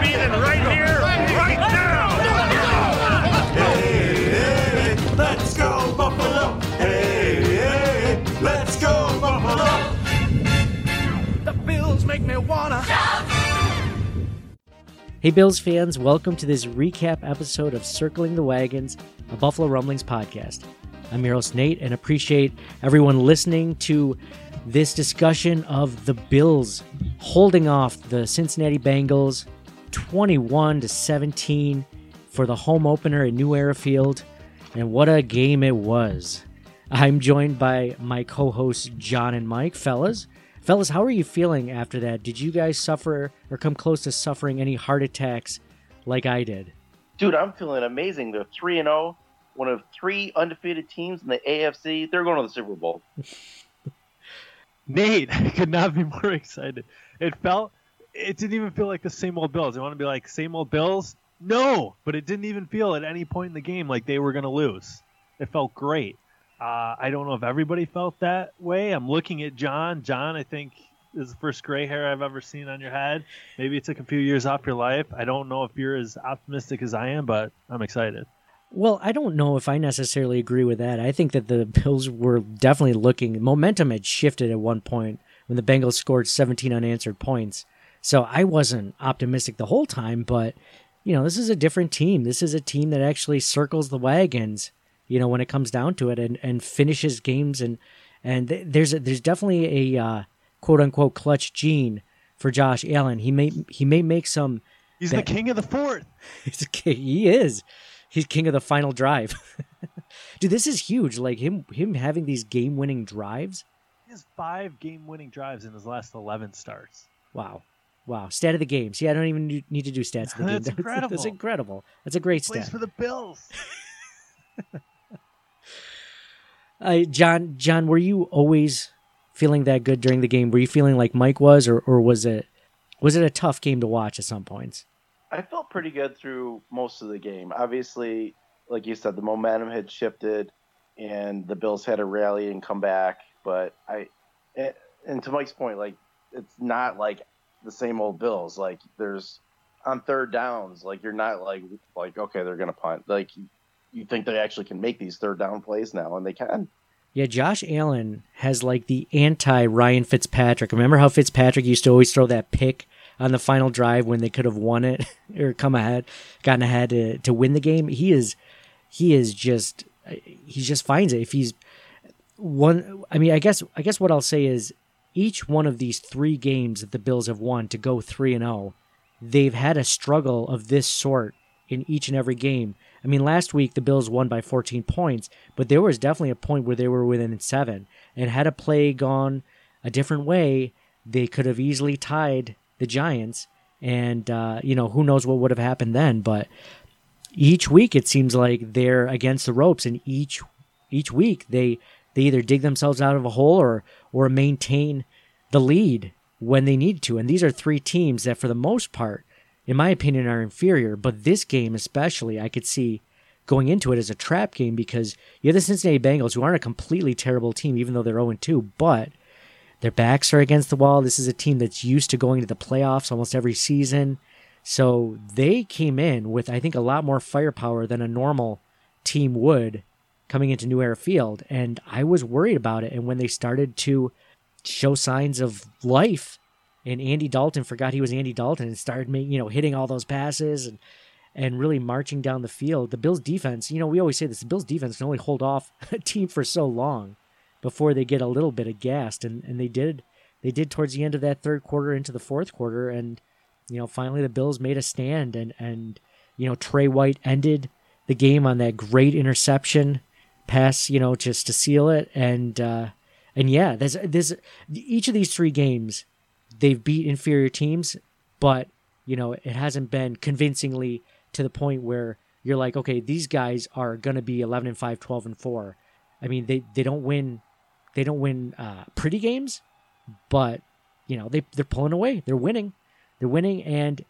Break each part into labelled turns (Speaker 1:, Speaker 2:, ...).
Speaker 1: would you be than right here, right now?
Speaker 2: Hey, hey, let's go Buffalo! Hey, hey, let's go Buffalo!
Speaker 1: The Bills make me wanna.
Speaker 3: Hey, Bills fans, welcome to this recap episode of Circling the Wagons, a Buffalo Rumblings podcast. I'm your host, Nate, and appreciate everyone listening to this discussion of the Bills holding off the Cincinnati Bengals 21 to 17 for the home opener at New Era Field. And what a game it was. I'm joined by my co hosts, John and Mike. Fellas, fellas, how are you feeling after that? Did you guys suffer or come close to suffering any heart attacks like I did?
Speaker 4: Dude, I'm feeling amazing. They're 3 and 0, one of three undefeated teams in the AFC. They're going to the Super Bowl.
Speaker 5: Nate, I could not be more excited. It felt, it didn't even feel like the same old Bills. You want to be like same old Bills? No, but it didn't even feel at any point in the game like they were going to lose. It felt great. Uh, I don't know if everybody felt that way. I'm looking at John. John, I think is the first gray hair I've ever seen on your head. Maybe it took a few years off your life. I don't know if you're as optimistic as I am, but I'm excited.
Speaker 3: Well, I don't know if I necessarily agree with that. I think that the Bills were definitely looking, momentum had shifted at one point when the Bengals scored 17 unanswered points. So I wasn't optimistic the whole time, but, you know, this is a different team. This is a team that actually circles the wagons, you know, when it comes down to it and, and finishes games. And, and th- there's, a, there's definitely a uh, quote unquote clutch gene for Josh Allen. He may, he may make some.
Speaker 5: He's
Speaker 3: Ba-
Speaker 5: the king of the fourth.
Speaker 3: He's. He is. He's king of the final drive. Dude, this is huge. Like him him having these game winning drives.
Speaker 5: He has five game winning drives in his last 11 starts.
Speaker 3: Wow. Wow. Stat of the game. See, I don't even need- need to do stats of the game.
Speaker 5: That's incredible.
Speaker 3: That's incredible. That's a great
Speaker 5: Plays
Speaker 3: stat.
Speaker 5: for the Bills.
Speaker 3: Uh, John, John, were you always feeling that good during the game? Were you feeling like Mike was, or, or was it was it a tough game to watch at some points?
Speaker 4: I felt pretty good through most of the game. Obviously, like you said, the momentum had shifted, and the Bills had to rally and come back. But I, and- and to Mike's point, like it's not like the same old Bills. Like there's on third downs, like you're not like like okay, they're gonna punt. Like you think they actually can make these third down plays now, and they can.
Speaker 3: Yeah, Josh Allen has like the anti Ryan Fitzpatrick. Remember how Fitzpatrick used to always throw that pick on the final drive when they could have won it or come ahead, gotten ahead to, to win the game? He is, he is just, he just finds it. If he's one, I mean, I guess, I guess what I'll say is each one of these three games that the Bills have won to go three and zero, they've had a struggle of this sort in each and every game. I mean, last week the Bills won by 14 points, but there was definitely a point where they were within seven. And had a play gone a different way, they could have easily tied the Giants. And, uh, you know, who knows what would have happened then. But each week it seems like they're against the ropes. And each each week they, they either dig themselves out of a hole or, or maintain the lead when they need to. And these are three teams that, for the most part, in my opinion, are inferior. But this game, especially, I could see going into it as a trap game because you have the Cincinnati Bengals, who aren't a completely terrible team, even though they're 0 2, but their backs are against the wall. This is a team that's used to going to the playoffs almost every season. So they came in with, I think, a lot more firepower than a normal team would coming into New Era Field. And I was worried about it. And when they started to show signs of life, and Andy Dalton forgot he was Andy Dalton and started you know, hitting all those passes and and really marching down the field. The Bills defense, you know, we always say this, the Bills defense can only hold off a team for so long before they get a little bit aghast and and they did they did towards the end of that third quarter into the fourth quarter and you know, finally the Bills made a stand and and you know, Tre White ended the game on that great interception pass, you know, just to seal it and uh and yeah, there's there's each of these three games they've beat inferior teams, but you know, it hasn't been convincingly to the point where you're like, okay, these guys are to be 11 and 5, 12 and 4. I mean, they, they don't win they don't win uh, pretty games, but you know, they they're pulling away. They're winning. They're winning and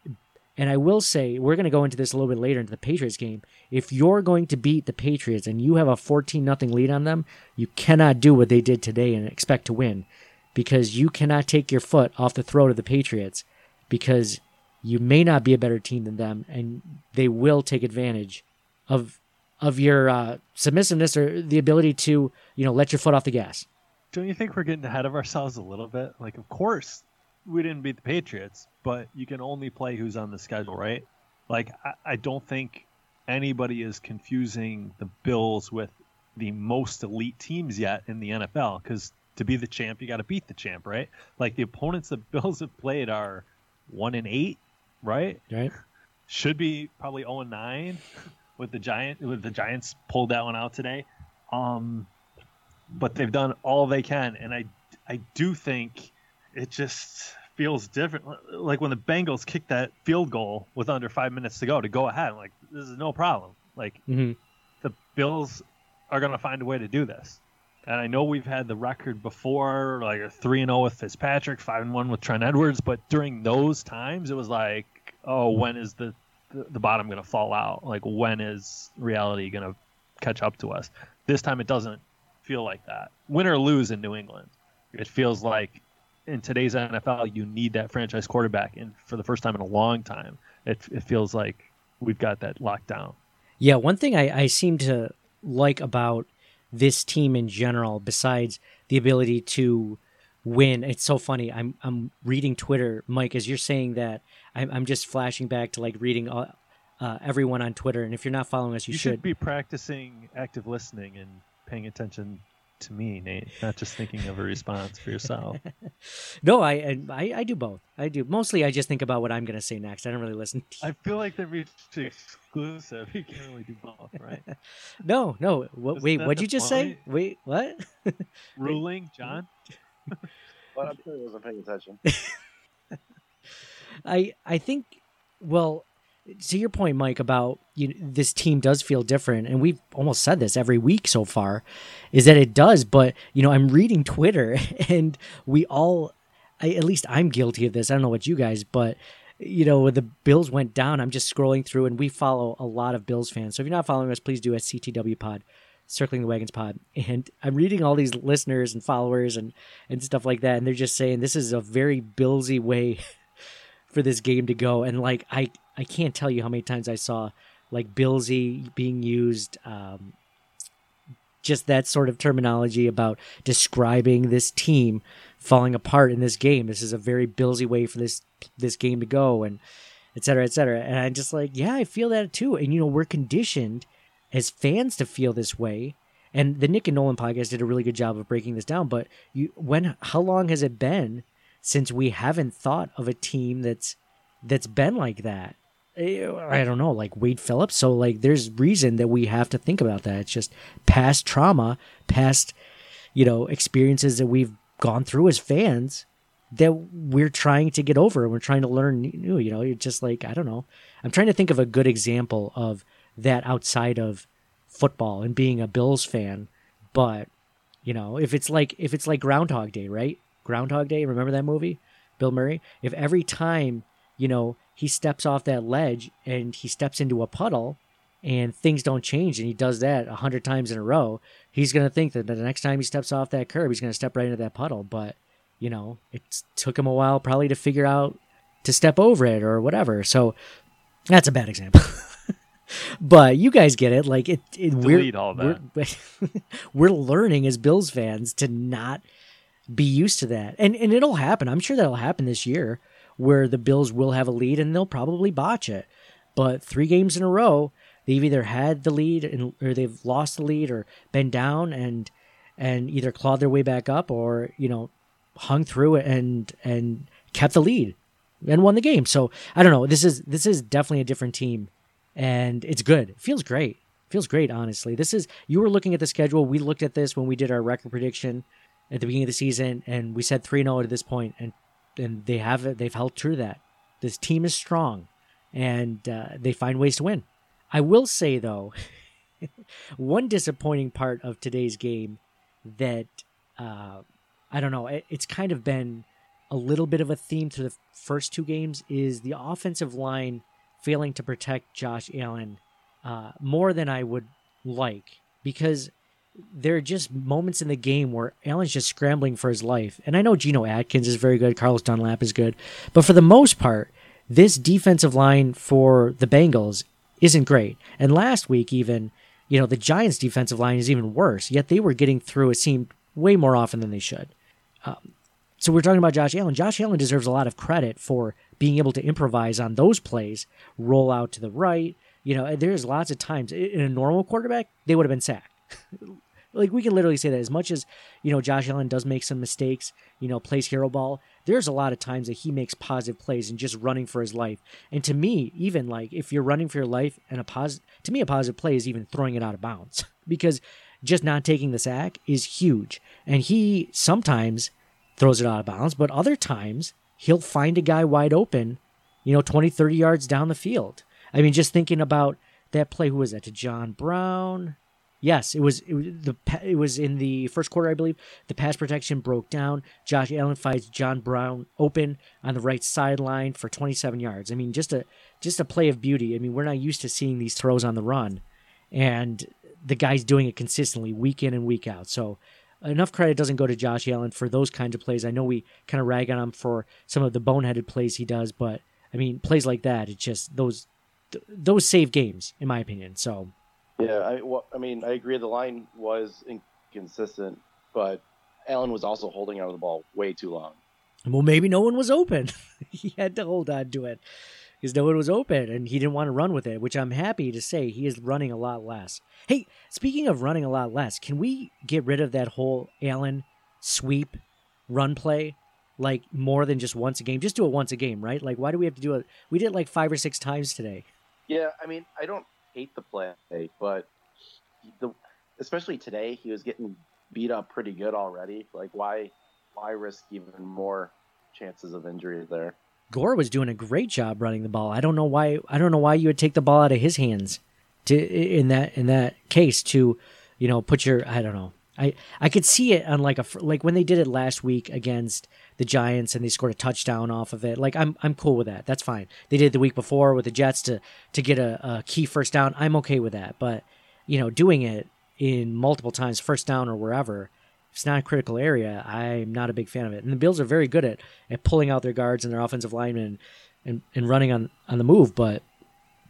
Speaker 3: and I will say, we're going to go into this a little bit later into the Patriots game. If you're going to beat the Patriots and you have a 14 nothing lead on them, you cannot do what they did today and expect to win because you cannot take your foot off the throat of the Patriots because you may not be a better team than them and they will take advantage of of your uh, submissiveness or the ability to, you know, let your foot off the gas.
Speaker 5: Don't you think we're getting ahead of ourselves a little bit? Like, of course, we didn't beat the Patriots, but you can only play who's on the schedule, right? Like, I, I don't think anybody is confusing the Bills with the most elite teams yet in the NFL because to be the champ, you got to beat the champ, right? Like, the opponents the Bills have played are one and eight, right?
Speaker 3: Right.
Speaker 5: Should be probably 0 and 9 with the Giant with the Giants pulled that one out today. Um, but they've done all they can, and I I do think it just feels different. Like when the Bengals kicked that field goal with under five minutes to go to go ahead, like this is no problem. Like
Speaker 3: Mhm.
Speaker 5: the Bills are going to find a way to do this. And I know we've had the record before, like a three and zero with Fitzpatrick, five and one with Trent Edwards, but during those times, it was like, oh, when is the the, the bottom going to fall out? Like when is reality going to catch up to us? This time, it doesn't feel like that. Win or lose in New England, it feels like in today's NFL, you need that franchise quarterback, and for the first time in a long time, it it feels like we've got that locked down.
Speaker 3: Yeah, one thing I, I seem to like about this team in general, besides the ability to win, it's so funny. I'm I'm reading Twitter, Mike, as you're saying that. I'm I'm just flashing back to like reading all, uh, everyone on Twitter, and if you're not following us, you,
Speaker 5: You
Speaker 3: should.
Speaker 5: should be practicing active listening and paying attention to me, Nate, not just thinking of a response for yourself.
Speaker 3: No, I, I I do both. I do mostly. I just think about what I'm going to say next. I don't really listen. To
Speaker 5: I feel like they're mutually exclusive. You can't really do both, right?
Speaker 3: No, no. What,
Speaker 5: Isn't
Speaker 3: wait, what'd you just say? Wait, what?
Speaker 5: Ruling, John.
Speaker 4: But I'm sure he wasn't paying attention.
Speaker 3: I I think well to your point Mike about you this team does feel different and we've almost said this every week so far is that it does. But you know I'm reading Twitter and we all I, at least I'm guilty of this. I don't know what you guys but you know the Bills went down I'm just scrolling through and we follow a lot of Bills fans. So if you're not following us please do at CTW pod circling the wagons pod. And i'm reading all these listeners and followers and and stuff like that and they're just saying this is a very billsy way for this game to go. And like i i can't tell you how many times i saw like billsy being used um just that sort of terminology about describing this team falling apart in this game. This is a very billsy way for this this game to go and et cetera et cetera. And i'm just like yeah i feel that too. And you know we're conditioned as fans to feel this way. And the nick and nolan podcast did a really good job of breaking this down but you when how long has it been since we haven't thought of a team that's that's been like that. Eh, i don't know like wade phillips. So like there's reason that we have to think about that. It's just past trauma past you know experiences that we've gone through as fans that we're trying to get over and we're trying to learn new you know? It's just like i don't know. I'm trying to think of a good example of that outside of football and being a bills fan but you know if it's like if it's like groundhog day right groundhog day remember that movie? Bill murray? If every time you know he steps off that ledge and he steps into a puddle and things don't change and he does that a hundred times in a row he's going to think that the next time he steps off that curb he's going to step right into that puddle. But you know it took him a while probably to figure out to step over it or whatever. So that's a bad example. But you guys get it. Like it, it we're,
Speaker 5: Delete all that.
Speaker 3: we're we're learning as bills fans to not be used to that. And and it'll happen. I'm sure that'll happen this year where the bills will have a lead and they'll probably botch it. But three games in a row they've either had the lead and or they've lost the lead or been down and and either clawed their way back up or you know hung through it and and kept the lead and won the game. So i don't know. This is this is definitely a different team and it's good. It feels great. Feels great honestly. This is you were looking at the schedule. We looked at this when we did our record prediction at the beginning of the season and we said 3-0 to this point and and they have it they've held true to that This team is strong, and uh, they find ways to win. I will say though, one disappointing part of today's game that uh, I don't know. It, it's kind of been a little bit of a theme through the first two games is the offensive line failing to protect Josh Allen uh, more than I would like because there are just moments in the game where Allen's just scrambling for his life. And I know Geno Atkins is very good, Carlos Dunlap is good, but for the most part, this defensive line for the Bengals isn't great. And last week, even, you know, the Giants' defensive line is even worse, yet they were getting through, it seemed, way more often than they should. Um, so we're talking about Josh Allen. Josh Allen deserves a lot of credit for being able to improvise on those plays, roll out to the right. You know, there's lots of times in a normal quarterback, they would have been sacked. like we can literally say that as much as you know josh allen does make some mistakes you know plays hero ball there's a lot of times that he makes positive plays and just running for his life. And to me even like if you're running for your life and a positive to me a positive play is even throwing it out of bounds. Because just not taking the sack is huge. And he sometimes throws it out of bounds but other times he'll find a guy wide open you know 20 30 yards down the field. I mean just thinking about that play who was that? To john brown Yes, it was, it was the it was in the first quarter, I believe. The pass protection broke down. Josh Allen finds John Brown open on the right sideline for 27 yards. I mean, just a just a play of beauty. I mean, we're not used to seeing these throws on the run, and the guy's doing it consistently, week in and week out. So enough credit doesn't go to Josh Allen for those kinds of plays. I know we kind of rag on him for some of the boneheaded plays he does, but I mean, plays like that, it's just those those save games, in my opinion. So
Speaker 4: yeah, I, well, I mean, I agree. The line was inconsistent, but Allen was also holding onto the ball way too long.
Speaker 3: Well, maybe no one was open. he had to hold on to it because no one was open, and he didn't want to run with it. Which I'm happy to say he is running a lot less. Hey, speaking of running a lot less, can we get rid of that whole Allen sweep run play? Like more than just once a game. Just do it once a game, right? Like, why do we have to do it? We did it like five or six times today.
Speaker 4: Yeah, I mean, I don't hate the play, but the especially today he was getting beat up pretty good already. Like why why risk even more chances of injury there?
Speaker 3: Gore was doing a great job running the ball. I don't know why I don't know why you would take the ball out of his hands to in that in that case to you know put your I don't know. I I could see it on like a like when they did it last week against the Giants and they scored a touchdown off of it. Like I'm I'm cool with that. That's fine. They did the week before with the Jets to to get a, a key first down. I'm okay with that. But you know, doing it in multiple times, first down or wherever, if it's not a critical area, I'm not a big fan of it. And the Bills are very good at at pulling out their guards and their offensive linemen and and, and running on on the move. But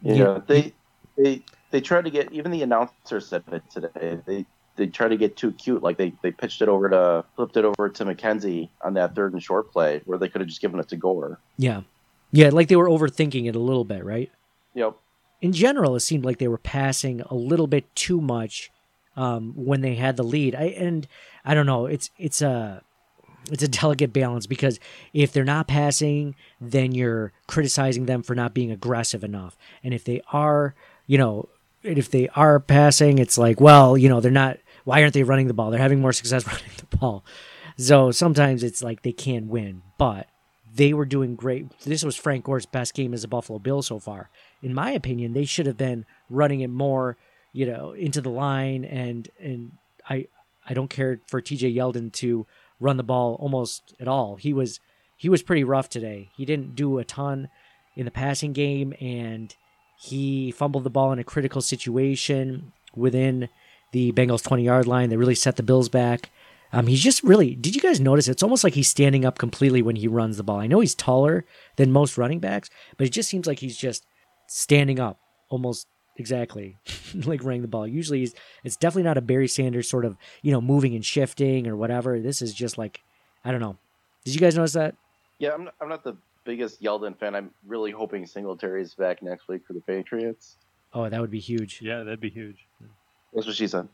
Speaker 4: yeah, yeah, they they they tried to get even the announcer said it today. They they try to get too cute. Like they, they pitched it over to flipped it over to McKenzie on that third and short play where they could have just given it to Gore.
Speaker 3: Yeah, yeah, like they were overthinking it a little bit, right?
Speaker 4: Yep.
Speaker 3: In general, it seemed like they were passing a little bit too much um, when they had the lead. I and I don't know. It's it's a it's a delicate balance because if they're not passing, then you're criticizing them for not being aggressive enough, and if they are, you know, if they are passing, it's like, well, you know, they're not why aren't they running the ball? They're having more success running the ball. So sometimes it's like they can win, but they were doing great. This was Frank Gore's best game as a Buffalo Bill so far. In my opinion, they should have been running it more, you know, into the line and and I I don't care for TJ Yeldon to run the ball almost at all. He was he was pretty rough today. He didn't do a ton in the passing game and he fumbled the ball in a critical situation within the Bengals 20 yard line. They really set the Bills back. Um, he's just really. Did you guys notice? It's almost like he's standing up completely when he runs the ball. I know he's taller than most running backs, but it just seems like he's just standing up almost exactly like running the ball. Usually, he's, it's definitely not a Barry Sanders sort of you know moving and shifting or whatever. This is just like I don't know. Did you guys notice that?
Speaker 4: Yeah, I'm not, I'm not the biggest Yeldon fan. I'm really hoping Singletary is back next week for the Patriots.
Speaker 3: Oh, that would be huge.
Speaker 5: Yeah, that'd be huge.
Speaker 4: That's what she said.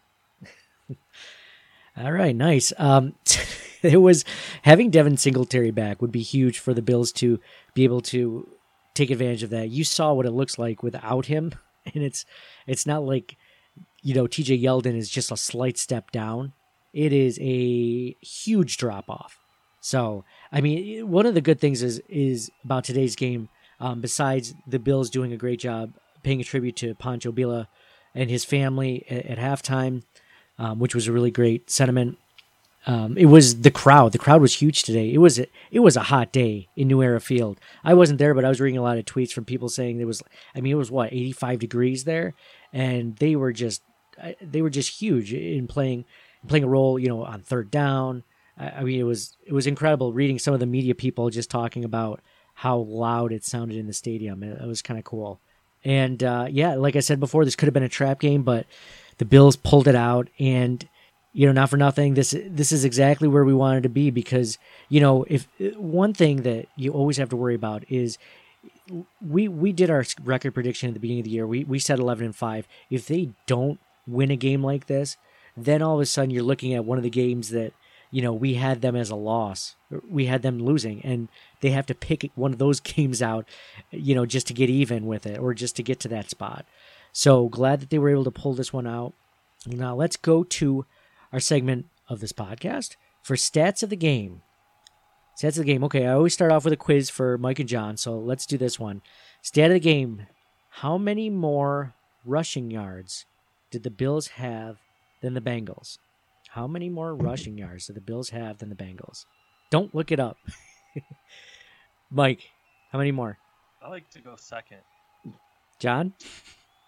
Speaker 3: All right, nice. Um, it was having Devin Singletary back would be huge for the Bills to be able to take advantage of that. You saw what it looks like without him, and it's it's not like you know TJ Yeldon is just a slight step down. It is a huge drop off. So I mean, one of the good things is is about today's game. Um, besides the Bills doing a great job paying a tribute to Pancho Villa and his family at, at halftime, um, which was a really great sentiment. Um, it was the crowd. The crowd was huge today. It was a, it was a hot day in New Era Field. I wasn't there, but I was reading a lot of tweets from people saying it was. I mean, it was what eighty five degrees there, and they were just they were just huge in playing playing a role. You know, on third down. I, I mean, it was it was incredible reading some of the media people just talking about how loud it sounded in the stadium. It, it was kind of cool. And uh, yeah, like I said before, this could have been a trap game, but the Bills pulled it out and you know, not for nothing. This this is exactly where we wanted to be because you know, if one thing that you always have to worry about is we we did our record prediction at the beginning of the year. We we said eleven and five. If they don't win a game like this, then all of a sudden you're looking at one of the games that you know we had them as a loss. We had them losing, and they have to pick one of those games out, you know, just to get even with it or just to get to that spot. So glad that they were able to pull this one out. Now let's go to our segment of this podcast for stats of the game. Stats of the game. Okay, I always start off with a quiz for Mike and John, so let's do this one. Stat of the game. How many more rushing yards did the Bills have than the Bengals? How many more rushing yards do the Bills have than the Bengals? Don't look it up. Mike, how many more?
Speaker 5: I like to go second.
Speaker 3: John?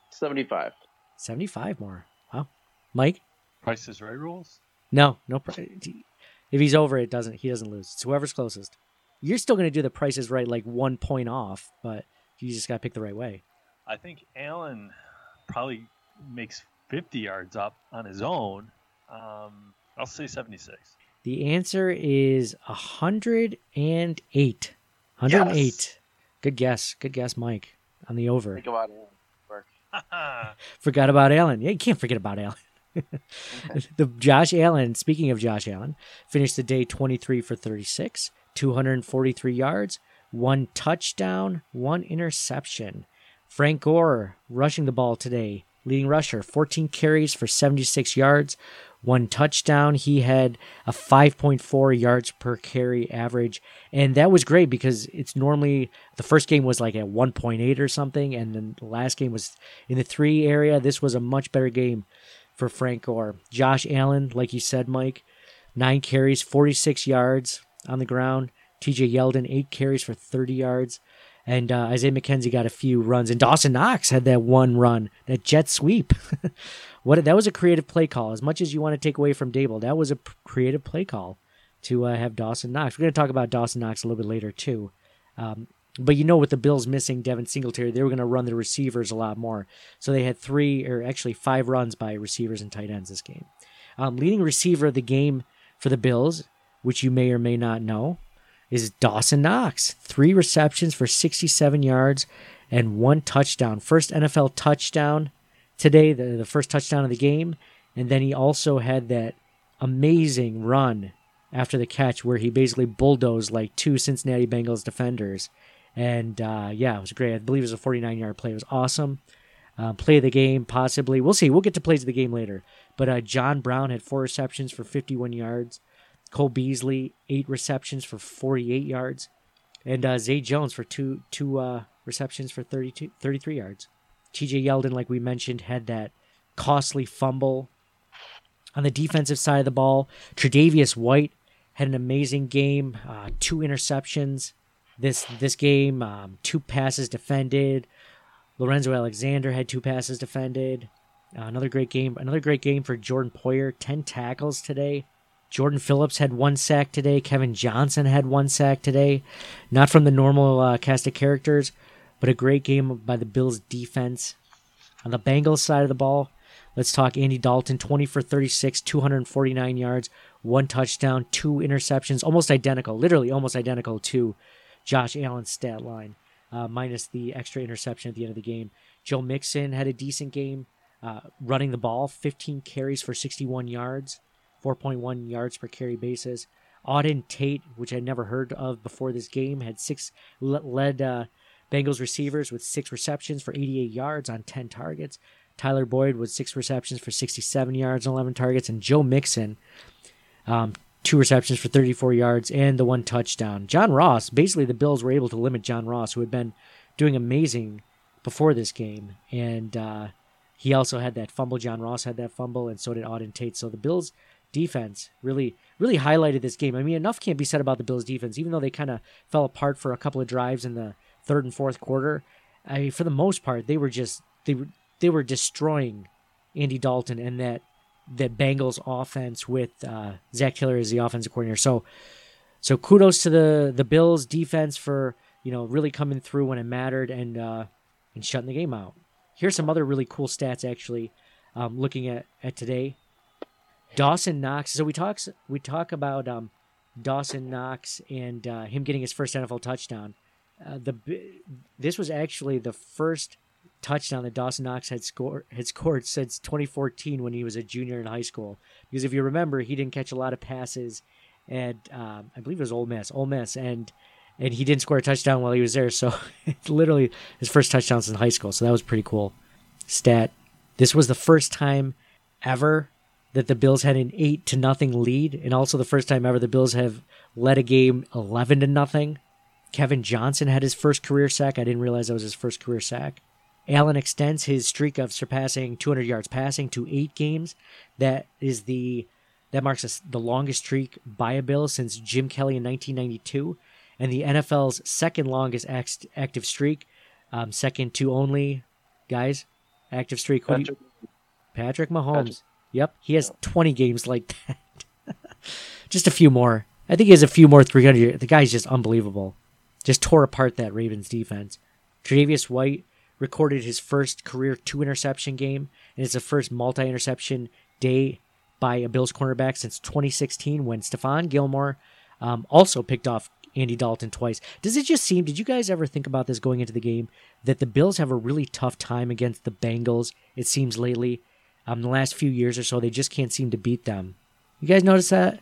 Speaker 4: 75.
Speaker 3: 75 more. Wow. Mike?
Speaker 5: Price is right rules?
Speaker 3: No, no. Pri- if he's over, it doesn't. He doesn't lose. It's whoever's closest. You're still going to do the prices right, like one point off, but you just got to pick the right way.
Speaker 5: I think Allen probably makes 50 yards up on his own. Um, I'll say 76.
Speaker 3: The answer is 108. 108.
Speaker 4: Yes.
Speaker 3: Good guess. Good guess, Mike, on the over.
Speaker 4: Think about it. Work.
Speaker 3: Forgot about Allen. Yeah, you can't forget about Allen. the Josh Allen, speaking of Josh Allen, finished the day 23 for 36, 243 yards, one touchdown, one interception. Frank Gore rushing the ball today, leading rusher, 14 carries for 76 yards, one touchdown. He had a 5.4 yards per carry average. And that was great because it's normally the first game was like at 1.8 or something. And then the last game was in the three area. This was a much better game for Frank Gore. Josh Allen, like you said, Mike, nine carries, 46 yards on the ground. TJ Yeldon, eight carries for 30 yards. And uh, Isaiah McKenzie got a few runs. And Dawson Knox had that one run, that jet sweep. what That was a creative play call. As much as you want to take away from Daboll, that was a p- creative play call to uh, have Dawson Knox. We're going to talk about Dawson Knox a little bit later, too. Um, but you know, with the Bills missing Devin Singletary, they were going to run the receivers a lot more. So they had three, or actually five runs by receivers and tight ends this game. Um, leading receiver of the game for the Bills, which you may or may not know, is Dawson Knox. Three receptions for 67 yards and one touchdown. First NFL touchdown today, the, the first touchdown of the game. And then he also had that amazing run after the catch where he basically bulldozed like two Cincinnati Bengals defenders. And uh, yeah, it was great. I believe it was a 49 yard play. It was awesome. Uh, play of the game, possibly. We'll see. We'll get to plays of the game later. But uh, John Brown had four receptions for 51 yards. Cole Beasley, eight receptions for 48 yards. And uh, Zay Jones for two two uh, receptions for 32, 33 yards. TJ Yeldon, like we mentioned, had that costly fumble. On the defensive side of the ball, Tre'Davious White had an amazing game. Uh, two interceptions this this game. Um, two passes defended. Lorenzo Alexander had two passes defended. Uh, another great game. Another great game for Jordan Poyer. Ten tackles today. Jordan Phillips had one sack today. Kevin Johnson had one sack today. Not from the normal uh, cast of characters, but a great game by the Bills defense. On the Bengals side of the ball, let's talk Andy Dalton 20 for 36, 249 yards, one touchdown, two interceptions, almost identical, literally almost identical to Josh Allen's stat line, uh, minus the extra interception at the end of the game. Joe Mixon had a decent game uh, running the ball, 15 carries for 61 yards. 4.1 yards per carry basis. Auden Tate, which I'd never heard of before this game, had six led uh, Bengals receivers with six receptions for 88 yards on 10 targets. Tyler Boyd with six receptions for 67 yards on 11 targets, and Joe Mixon, um, two receptions for 34 yards and the one touchdown. John Ross, basically the Bills were able to limit John Ross, who had been doing amazing before this game, and uh, he also had that fumble. John Ross had that fumble, and so did Auden Tate. So the Bills defense really really highlighted this game. I mean, enough can't be said about the Bills defense, even though they kind of fell apart for a couple of drives in the third and fourth quarter. I mean, for the most part, they were just they were they were destroying Andy Dalton and that that Bengals offense with uh, Zac Taylor as the offensive coordinator. So so kudos to the the Bills defense for you know really coming through when it mattered and uh, and shutting the game out. Here's some other really cool stats actually. Um, looking at at today, Dawson Knox. So we talk we talk about um, Dawson Knox and uh, him getting his first NFL touchdown. Uh, the this was actually the first touchdown that Dawson Knox had scored had scored since 2014 when he was a junior in high school. Because if you remember, he didn't catch a lot of passes, and um, I believe it was Ole Miss, Ole Miss, and and he didn't score a touchdown while he was there. So it's literally his first touchdown since high school. So that was pretty cool. Stat. This was the first time ever that the Bills had an eight to nothing lead, and also the first time ever the Bills have led a game eleven to nothing. Kevin Johnson had his first career sack. I didn't realize that was his first career sack. Allen extends his streak of surpassing 200 yards passing to eight games. That is the that marks a, the longest streak by a Bill since Jim Kelly in 1992, and the NFL's second longest act, active streak, um, second to only guys active streak.
Speaker 4: Patrick,
Speaker 3: Patrick Mahomes.
Speaker 4: Patrick.
Speaker 3: Yep, he has 20 games like that. just a few more. I think he has a few more 300. The guy's just unbelievable. Just tore apart that Ravens defense. Tre'Davious White recorded his first career two interception game, and it's the first multi interception day by a Bills cornerback since 2016 when Stephon Gilmore um, also picked off Andy Dalton twice. Does it just seem, did you guys ever think about this going into the game, that the Bills have a really tough time against the Bengals, it seems lately? Um, the last few years or so, they just can't seem to beat them. You guys notice that?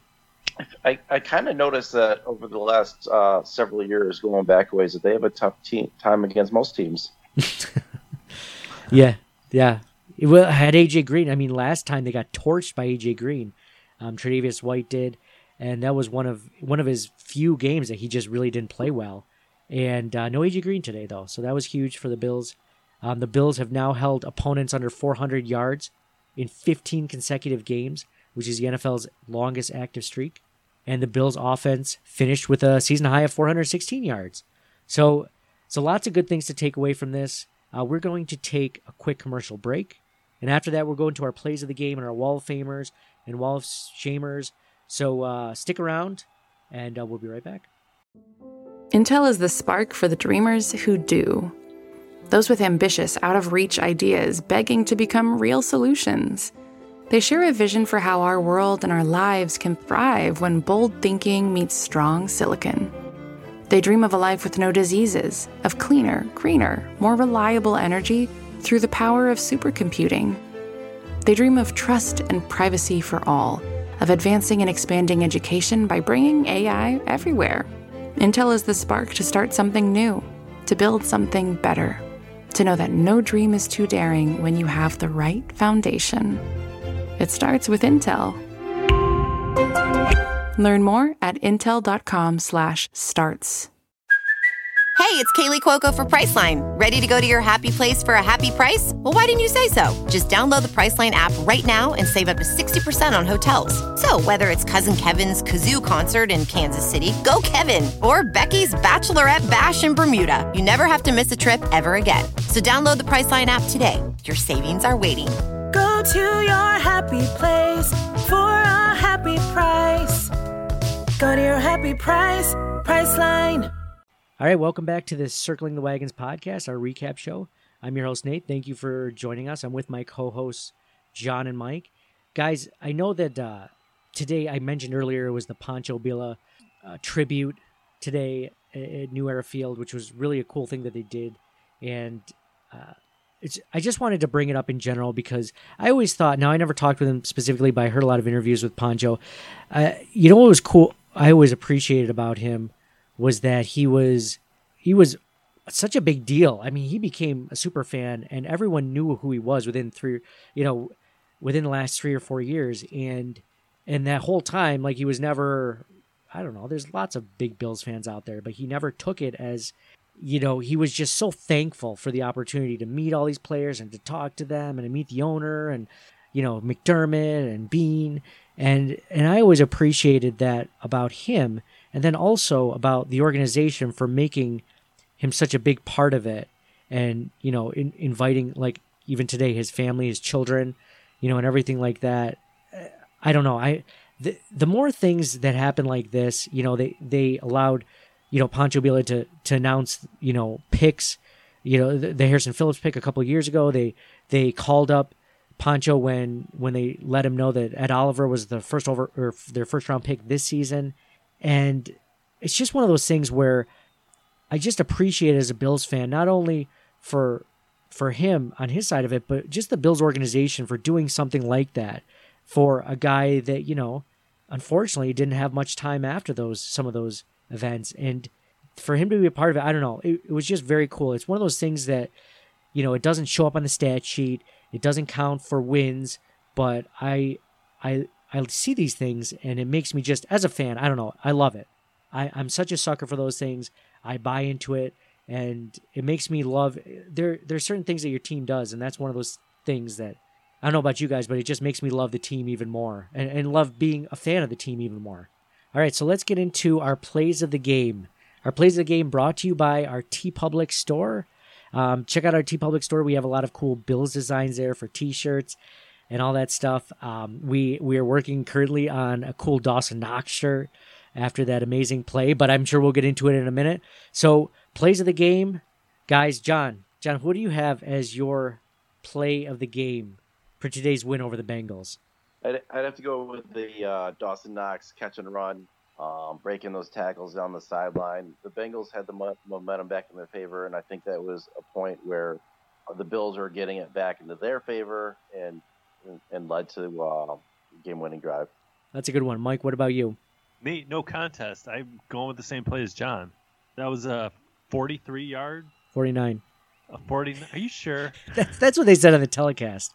Speaker 4: I, I kind of noticed that over the last uh, several years, going back ways, that they have a tough team, time against most teams.
Speaker 3: Yeah, yeah. Well, had AJ Green. I mean, last time they got torched by AJ Green. Um, Tre'Davious White did, and that was one of one of his few games that he just really didn't play well. And uh, no AJ Green today though, so that was huge for the Bills. Um, the Bills have now held opponents under 400 yards in 15 consecutive games, which is the NFL's longest active streak. And the Bills' offense finished with a season high of 416 yards. So, so lots of good things to take away from this. Uh, we're going to take a quick commercial break. And after that, we're going to our plays of the game and our Wall of Famers and Wall of Shamers. So uh, stick around, and uh, we'll be right back.
Speaker 6: Intel is the spark for the dreamers who do. Those with ambitious, out of reach ideas begging to become real solutions. They share a vision for how our world and our lives can thrive when bold thinking meets strong silicon. They dream of a life with no diseases, of cleaner, greener, more reliable energy through the power of supercomputing. They dream of trust and privacy for all, of advancing and expanding education by bringing AI everywhere. Intel is the spark to start something new, to build something better, to know that no dream is too daring when you have the right foundation. It starts with Intel. Learn more at intel.com/starts.
Speaker 7: Hey, it's Kaley Cuoco for Priceline. Ready to go to your happy place for a happy price? Well, why didn't you say so? Just download the Priceline app right now and save up to 60% on hotels. So, whether it's Cousin Kevin's Kazoo concert in Kansas City, go Kevin, or Becky's Bachelorette Bash in Bermuda, you never have to miss a trip ever again. So, download the Priceline app today. Your savings are waiting.
Speaker 8: Go to your happy place for a happy price. Go to your happy price, Priceline.
Speaker 3: All right, welcome back to the Circling the Wagons podcast, our recap show. I'm your host, Nate. Thank you for joining us. I'm with my co hosts, John and Mike. Guys, I know that uh, today I mentioned earlier it was the Pancho Villa uh, tribute today at New Era Field, which was really a cool thing that they did. And uh, it's, I just wanted to bring it up in general because I always thought, now I never talked with him specifically, but I heard a lot of interviews with Pancho. Uh, you know what was cool? I always appreciated about him was that he was he was such a big deal. I mean, he became a super fan, and everyone knew who he was within three, you know, within the last three or four years, and and that whole time, like he was never, I don't know. There's lots of big Bills fans out there, but he never took it as you know, he was just so thankful for the opportunity to meet all these players and to talk to them and to meet the owner and you know McDermott and Beane. and and I always appreciated that about him and then also about the organization for making him such a big part of it and you know in, inviting like even today his family his children you know and everything like that i don't know i the, the more things that happen like this you know they they allowed you know Pancho Villa to to announce you know picks you know the, the Harrison Phillips pick a couple years ago they they called up Pancho when when they let him know that Ed Oliver was the first over or their first round pick this season. And it's just one of those things where I just appreciate as a Bills fan not only for for him on his side of it but just the Bills organization for doing something like that for a guy that you know unfortunately didn't have much time after those some of those events. And for him to be a part of it i don't know. It, it, was just very cool. It's one of those things that you know it doesn't show up on the stat sheet. It doesn't count for wins. But i i i see these things and it makes me just as a fan i don't know. I love it. I, i'm such a sucker for those things. I buy into it and it makes me love there there's certain things that your team does and that's one of those things that I don't know about you guys, but it just makes me love the team even more and, and love being a fan of the team even more. All right, so let's get into our plays of the game. Our plays of the game brought to you by our TeePublic store. Um, check out our TeePublic store. We have a lot of cool Bills designs there for T-shirts and all that stuff. Um, we we are working currently on a cool Dawson Knox shirt after that amazing play, but I'm sure we'll get into it in a minute. So plays of the game, guys. John, John, what do you have as your play of the game for today's win over the Bengals?
Speaker 4: I'd, I'd have to go with the uh, Dawson Knox catch and run, um, breaking those tackles down the sideline. The Bengals had the mo- momentum back in their favor, and I think that was a point where the Bills are getting it back into their favor and and, and led to uh, game-winning drive.
Speaker 3: That's a good one, Mike. What about you?
Speaker 5: Me, no contest. I'm going with the same play as John. That was a 43 yard.
Speaker 3: 49.
Speaker 5: A 40. Are you sure?
Speaker 3: that's, that's what they said on the telecast.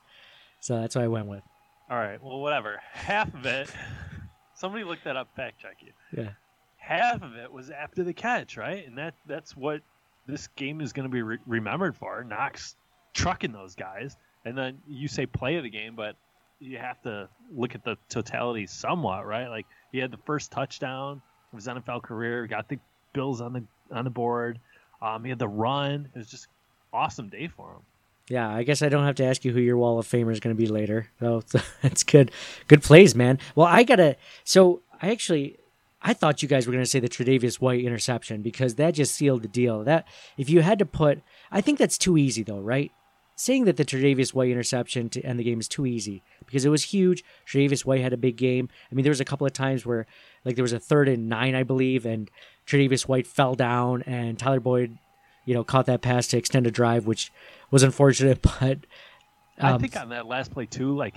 Speaker 3: So that's what I went with.
Speaker 5: All right. Well, whatever. Half of it. Somebody looked that up. Fact check you.
Speaker 3: Yeah.
Speaker 5: Half of it was after the catch, right? And that that's what this game is going to be re- remembered for. Knox trucking those guys, and then you say play of the game, but you have to look at the totality somewhat, right? Like he had the first touchdown of his NFL career, got the Bills on the on the board. Um, he had the run. It was just awesome day for him.
Speaker 3: Yeah, I guess I don't have to ask you who your Wall of Famer is going to be later. Oh, so that's good. Good plays, man. Well, I gotta. So I actually, I thought you guys were going to say the Tre'Davious White interception because that just sealed the deal. That if you had to put, I think that's too easy though, right? Saying that the Tre'Davious White interception to end the game is too easy because it was huge. Tre'Davious White had a big game. I mean, there was a couple of times where, like, there was a third and nine, I believe, and Tre'Davious White fell down, and Tyler Boyd, you know, caught that pass to extend a drive, which was unfortunate, but
Speaker 5: um, I think on that last play too, like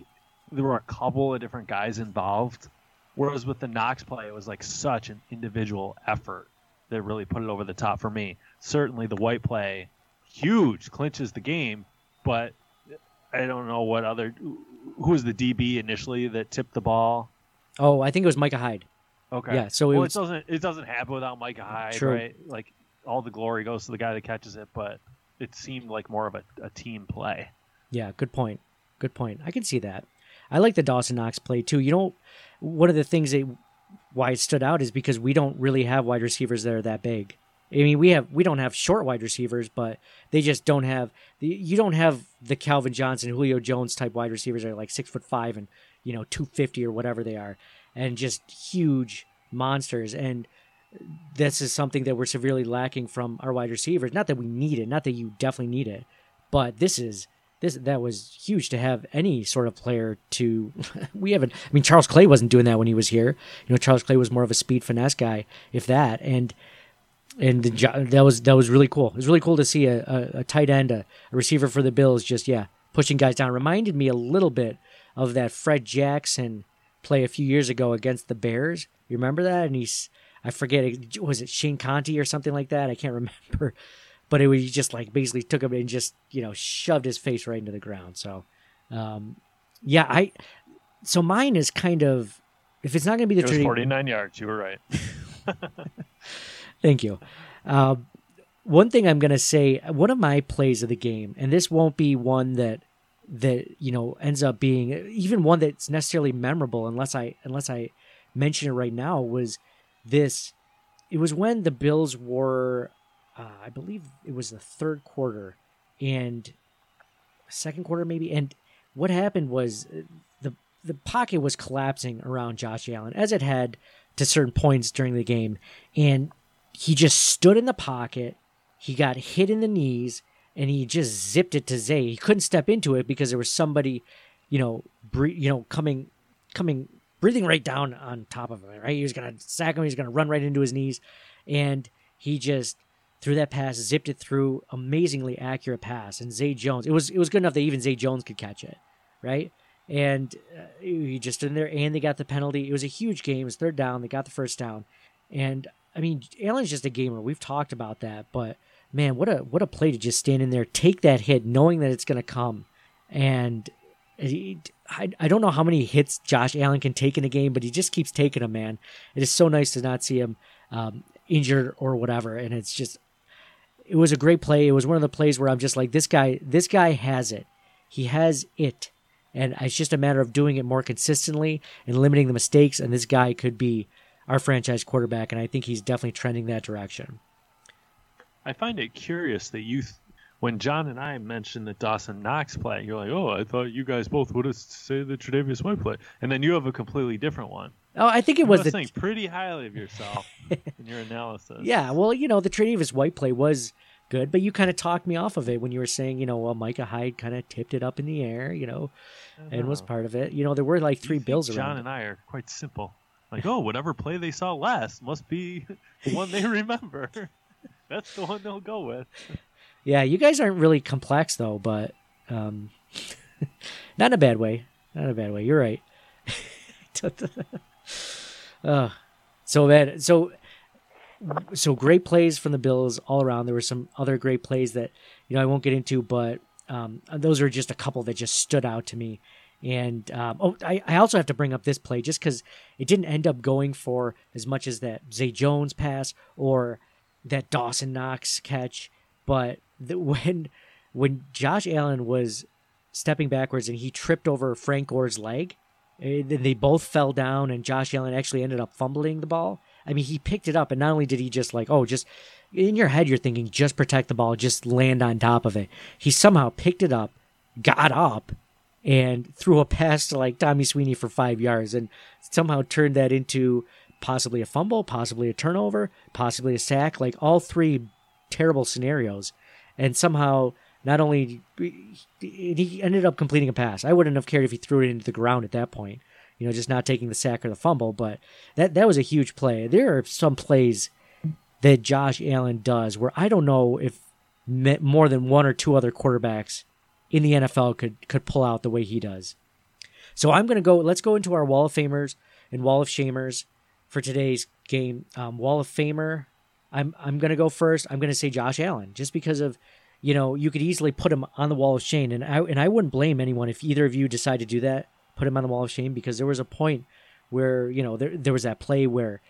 Speaker 5: there were a couple of different guys involved. Whereas with the Knox play, it was like such an individual effort that really put it over the top for me. Certainly, the white play, huge, clinches the game, but I don't know what other. Who was the DB initially that tipped the ball?
Speaker 3: Oh, I think it was Micah Hyde.
Speaker 5: Okay.
Speaker 3: Yeah. So
Speaker 5: it,
Speaker 3: well,
Speaker 5: was, it doesn't it doesn't happen without Micah Hyde,
Speaker 3: True.
Speaker 5: right? Like all the glory goes to the guy that catches it, but it seemed like more of a, a team play.
Speaker 3: Yeah, good point. Good point. I can see that. I like the Dawson Knox play too. You know, one of the things that why it stood out is because we don't really have wide receivers that are that big. I mean, we have we don't have short wide receivers, but they just don't have the you don't have the Calvin Johnson, Julio Jones type wide receivers that are like six foot five and you know two fifty or whatever they are, and just huge monsters. And this is something that we're severely lacking from our wide receivers. Not that we need it, not that you definitely need it, but this is this that was huge to have any sort of player to. we haven't. I mean, Charles Clay wasn't doing that when he was here. You know, Charles Clay was more of a speed finesse guy, if that, and and the, that was that was really cool. It was really cool to see a, a, a tight end, a, a receiver for the Bills, just yeah, pushing guys down. Reminded me a little bit of that Fred Jackson play a few years ago against the Bears. You remember that? And he's I forget was it Shane Conti or something like that. I can't remember, but it was just like basically took him and just you know shoved his face right into the ground. So, um, yeah, I so mine is kind of if it's not going to be the
Speaker 5: it was 49 yards. You were right.
Speaker 3: Thank you. Um, one thing I'm gonna say, one of my plays of the game, and this won't be one that that you know ends up being even one that's necessarily memorable unless I unless I mention it right now was this. It was when the Bills were, uh, I believe it was the third quarter, and second quarter maybe, and what happened was uh, the the pocket was collapsing around Josh Allen as it had to certain points during the game, and he just stood in the pocket. He got hit in the knees, and he just zipped it to Zay. He couldn't step into it because there was somebody, you know, bre- you know, coming, coming, breathing right down on top of him. Right, he was gonna sack him. He was gonna run right into his knees, and he just threw that pass, zipped it through, amazingly accurate pass. And Zay Jones, it was it was good enough that even Zay Jones could catch it, right? And uh, he just stood in there, and they got the penalty. It was a huge game. It was third down. They got the first down, and I mean, Allen's just a gamer. We've talked about that, but man, what a what a play to just stand in there, take that hit, knowing that it's going to come, and I, I don't know how many hits Josh Allen can take in a game, but he just keeps taking them. Man, it is so nice to not see him um, injured or whatever, and it's just it was a great play. It was one of the plays where I'm just like, this guy, this guy has it. He has it. And it's just a matter of doing it more consistently and limiting the mistakes. And this guy could be our franchise quarterback. And I think he's definitely trending that direction.
Speaker 5: I find it curious that you, when John and I mentioned the Dawson Knox play, you're like, oh, I thought you guys both would have said the Tre'Davious White play, and then you have a completely different one.
Speaker 3: Oh, I think it
Speaker 5: You
Speaker 3: was the
Speaker 5: think pretty highly of yourself in your analysis.
Speaker 3: Yeah, well, you know, the Tre'Davious White play was good, but you kind of talked me off of it when you were saying, you know, well, Micah Hyde kind of tipped it up in the air, you know, and was part of it. You know, there were like three bills
Speaker 5: John
Speaker 3: around.
Speaker 5: and I are quite simple. Like, oh, whatever play they saw last must be the one they remember. That's the one they'll go with.
Speaker 3: Yeah, you guys aren't really complex though, but um, not in a bad way. Not in a bad way. You're right. uh, so bad. So so great plays from the Bills all around. There were some other great plays that you know I won't get into, but um, those are just a couple that just stood out to me. And um, oh, I, I also have to bring up this play just because it didn't end up going for as much as that Zay Jones pass or that Dawson Knox catch, but the, when when Josh Allen was stepping backwards and he tripped over Frank Gore's leg, eh, then they both fell down, and Josh Allen actually ended up fumbling the ball. I mean, he picked it up, and not only did he just like, oh, just in your head, you're thinking, just protect the ball, just land on top of it. He somehow picked it up, got up, and threw a pass to like Tommy Sweeney for five yards, and somehow turned that into possibly a fumble, possibly a turnover, possibly a sack, like all three terrible scenarios. And somehow, not only he ended up completing a pass. I wouldn't have cared if he threw it into the ground at that point, you know, just not taking the sack or the fumble. But that that was a huge play. There are some plays that Josh Allen does where I don't know if more than one or two other quarterbacks in the NFL could could pull out the way he does. So I'm to go. Let's go into our Wall of Famers and Wall of Shamers for today's game. Um, Wall of Famer. I'm I'm going to go first. I'm going to say Josh Allen, just because of, you know, you could easily put him on the Wall of Shame, and I and I wouldn't blame anyone if either of you decide to do that. Put him on the Wall of Shame because there was a point where you know there there was that play where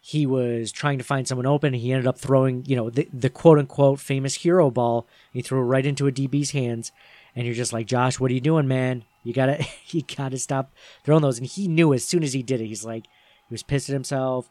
Speaker 3: he was trying to find someone open he ended up throwing you know the, the quote unquote famous hero ball. He threw it right into a db's hands. And you're just like josh what are you doing man? You gotta you gotta stop throwing those. And he knew as soon as he did it he's like he was pissed at himself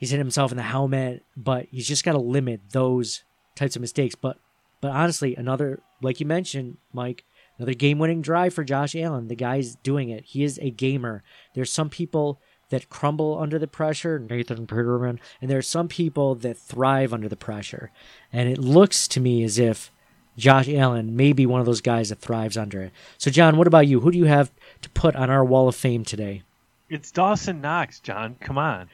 Speaker 3: he's hit himself in the helmet but he's just gotta limit those types of mistakes but but honestly another like you mentioned mike another game-winning drive for josh allen the guy's doing it he is a gamer there's some people that crumble under the pressure, Nathan Peterman, and there are some people that thrive under the pressure. And it looks to me as if Josh Allen may be one of those guys that thrives under it. So, John, what about you? Who do you have to put on our wall of fame today?
Speaker 5: It's Dawson Knox, John. Come on.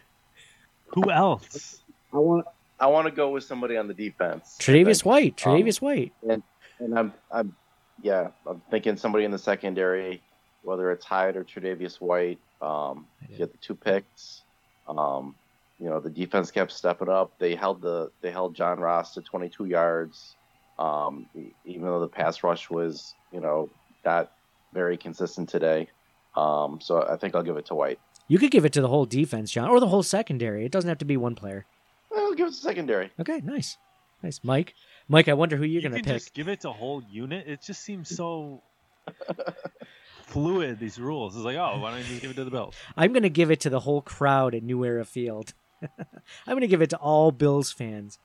Speaker 5: Who else?
Speaker 4: I want I want to go with somebody on the defense.
Speaker 3: Tre'Davious White.
Speaker 4: Um,
Speaker 3: Tre'Davious White.
Speaker 4: and and I'm I'm yeah I'm thinking somebody in the secondary, whether it's Hyde or Tre'Davious White. Um, you get the two picks. Um, you know the defense kept stepping up. They held the they held John Ross to 22 yards. Um, even though the pass rush was you know not very consistent today. Um, so I think I'll give it to White.
Speaker 3: You could give it to the whole defense, John, or the whole secondary. It doesn't have to be one player.
Speaker 4: I'll give it to secondary.
Speaker 3: Okay, nice. Nice, Mike. Mike, I wonder who you're
Speaker 5: you
Speaker 3: gonna
Speaker 5: can
Speaker 3: pick.
Speaker 5: just give it to whole unit. It just seems so fluid. These rules. It's like, oh, why don't you just give it to the Bills?
Speaker 3: I'm gonna give it to the whole crowd at New Era Field. I'm gonna give it to all Bills fans.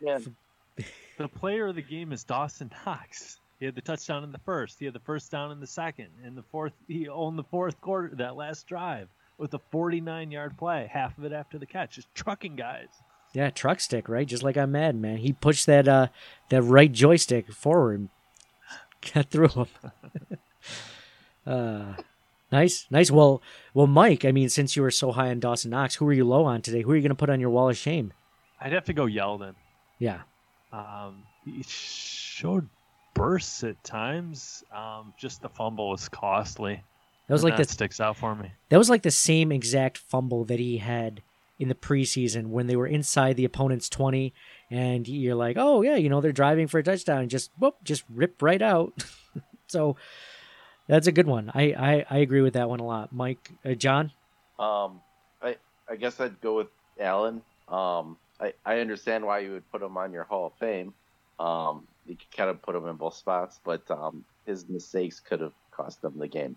Speaker 4: Man,
Speaker 5: The player of the game is Dawson Knox. He had the touchdown in the first. He had the first down in the second. In the fourth, he owned the fourth quarter. That last drive with a 49-yard play, half of it after the catch, just trucking guys.
Speaker 3: Yeah, truck stick, right? Just like I'm mad, man. He pushed that uh that right joystick forward, got through him. uh, nice, nice. Well, well, Mike. I mean, since you were so high on Dawson Knox, who are you low on today? Who are you gonna put on your wall of shame?
Speaker 5: I'd have to go Yeldon.
Speaker 3: Yeah,
Speaker 5: Um, he showed bursts at times. Um, just the fumble was costly.
Speaker 3: That was
Speaker 5: And
Speaker 3: like
Speaker 5: that
Speaker 3: the
Speaker 5: sticks out for me.
Speaker 3: That was like the same exact fumble that he had in the preseason when they were inside the opponent's 20 and you're like, "Oh yeah, you know, they're driving for a touchdown and just whoop, just rip right out." so that's a good one. I, I I agree with that one a lot. Mike, uh, John?
Speaker 4: um, I I guess I'd go with Allen. Um, I I understand why you would put him on your Hall of Fame. Um, you could kind of put him in both spots, but um, his mistakes could have cost them the game.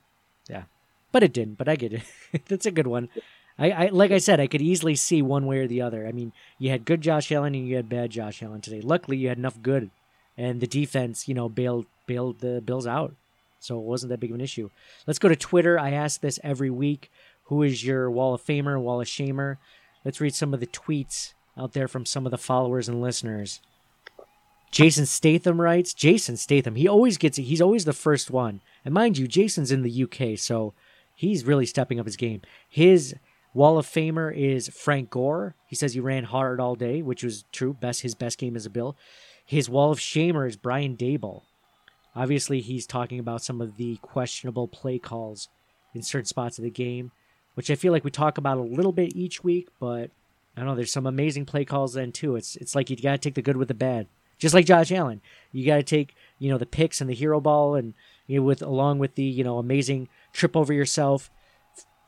Speaker 3: Yeah, but it didn't, but I get it. that's a good one. I, I like I said, I could easily see one way or the other. I mean, you had good Josh Allen and you had bad Josh Allen today. Luckily, you had enough good, and the defense, you know, bailed bailed the Bills out, so it wasn't that big of an issue. Let's go to Twitter. I ask this every week: Who is your Wall of Famer, Wall of Shamer? Let's read some of the tweets out there from some of the followers and listeners. Jason Statham writes, Jason Statham, he always gets it. He's always the first one. And mind you, Jason's in the UK, so he's really stepping up his game. His Wall of Famer is Frank Gore. He says he ran hard all day, which was true. Best his best game as a Bill. His Wall of Shamer is Brian Daboll. Obviously, he's talking about some of the questionable play calls in certain spots of the game, which I feel like we talk about a little bit each week. But I don't know. There's some amazing play calls then too. It's it's like you got to take the good with the bad, just like Josh Allen. You got to take you know the picks and the hero ball, and you know, with along with the you know amazing trip over yourself,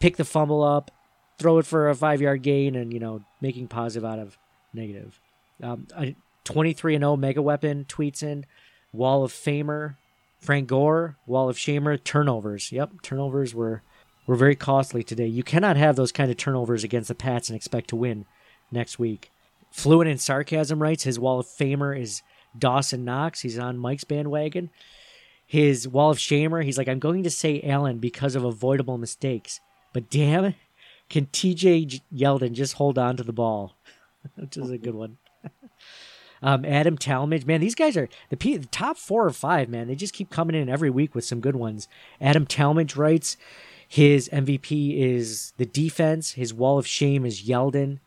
Speaker 3: pick the fumble up, throw it for a five yard gain, and you know making positive out of negative. Um, a 23 and 0 mega weapon tweets in Wall of Famer Frank Gore Wall of Shamer turnovers. Yep, turnovers were were very costly today. You cannot have those kind of turnovers against the Pats and expect to win next week. Fluent in sarcasm writes his Wall of Famer is Dawson Knox. He's on Mike's bandwagon. His Wall of Shamer, he's like, I'm going to say Allen because of avoidable mistakes. But damn can TJ Yeldon just hold on to the ball? Which is a good one. Um, Adam Talmadge, man, these guys are the, P, the top four or five, man. They just keep coming in every week with some good ones. Adam Talmadge writes his MVP is the defense. His wall of shame is Yeldon.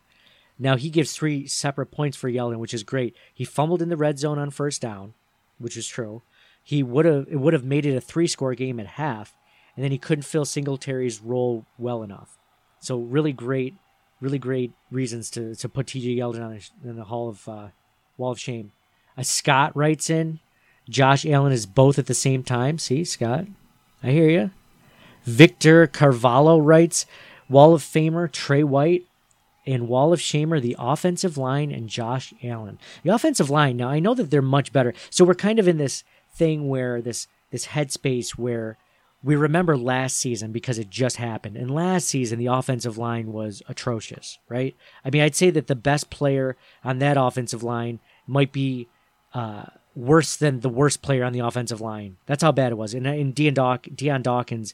Speaker 3: Now he gives three separate points for Yeldon, which is great. He fumbled in the red zone on first down, which is true. He would have it would have made it a three score game at half, and then he couldn't fill Singletary's role well enough. So really great, really great reasons to to put TJ Yeldon on the, in the Hall of uh, Wall of Shame. A Scott writes in, Josh Allen is both at the same time. See, Scott, I hear you. Victor Carvalho writes, Wall of Famer Tre White and Wall of Shamer, the offensive line, and Josh Allen. The offensive line, now I know that they're much better. So we're kind of in this thing where this this headspace where we remember last season because it just happened. And last season the offensive line was atrocious, right? I mean, I'd say that the best player on that offensive line might be uh, worse than the worst player on the offensive line. That's how bad it was. And in Dion, Daw- Dion Dawkins,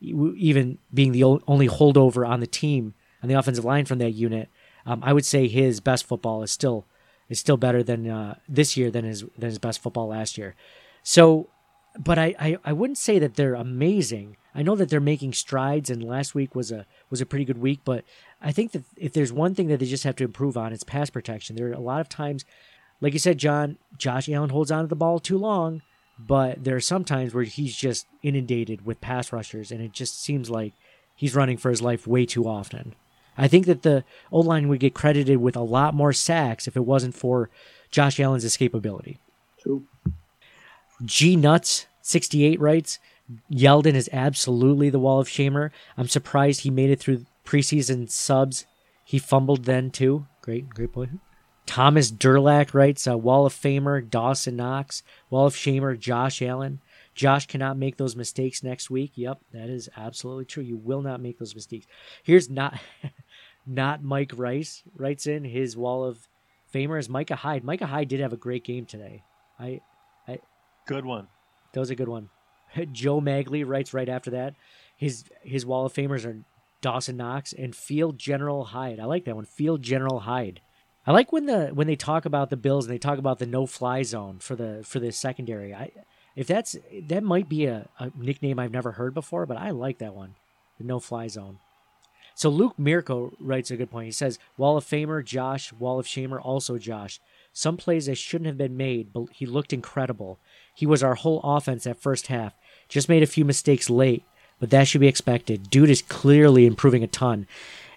Speaker 3: even being the only holdover on the team on the offensive line from that unit, um, I would say his best football is still is still better than uh, this year than his than his best football last year. So, but I, I I wouldn't say that they're amazing. I know that they're making strides, and last week was a was a pretty good week. But I think that if there's one thing that they just have to improve on, it's pass protection. There are a lot of times, like you said, John, Josh Allen holds on to the ball too long, but there are some times where he's just inundated with pass rushers, and it just seems like he's running for his life way too often. I think that the O line would get credited with a lot more sacks if it wasn't for Josh Allen's escapability.
Speaker 4: True.
Speaker 3: G Nuts 68 writes Yeldon is absolutely the wall of shamer. I'm surprised he made it through preseason subs. He fumbled then too. Great, great point. Thomas Durlack writes, uh, Wall of Famer Dawson Knox, Wall of Shamer Josh Allen. Josh cannot make those mistakes next week. Yep, that is absolutely true. You will not make those mistakes. Here's not not Mike Rice writes in his Wall of Famer is Micah Hyde. Micah Hyde did have a great game today. I, I
Speaker 5: Good one.
Speaker 3: that was a good one. Joe Magley writes right after that. His his Wall of Famers are Dawson Knox and Field General Hyde. I like that one. Field General Hyde. I like when the when they talk about the Bills and they talk about the no fly zone for the for the secondary. I if that's that might be a, a nickname I've never heard before, but I like that one. The no fly zone. So Luke Mirko writes a good point. He says, Wall of Famer Josh, Wall of Shamer also Josh. Some plays that shouldn't have been made, but he looked incredible. He was our whole offense at first half. Just made a few mistakes late, but that should be expected. Dude is clearly improving a ton.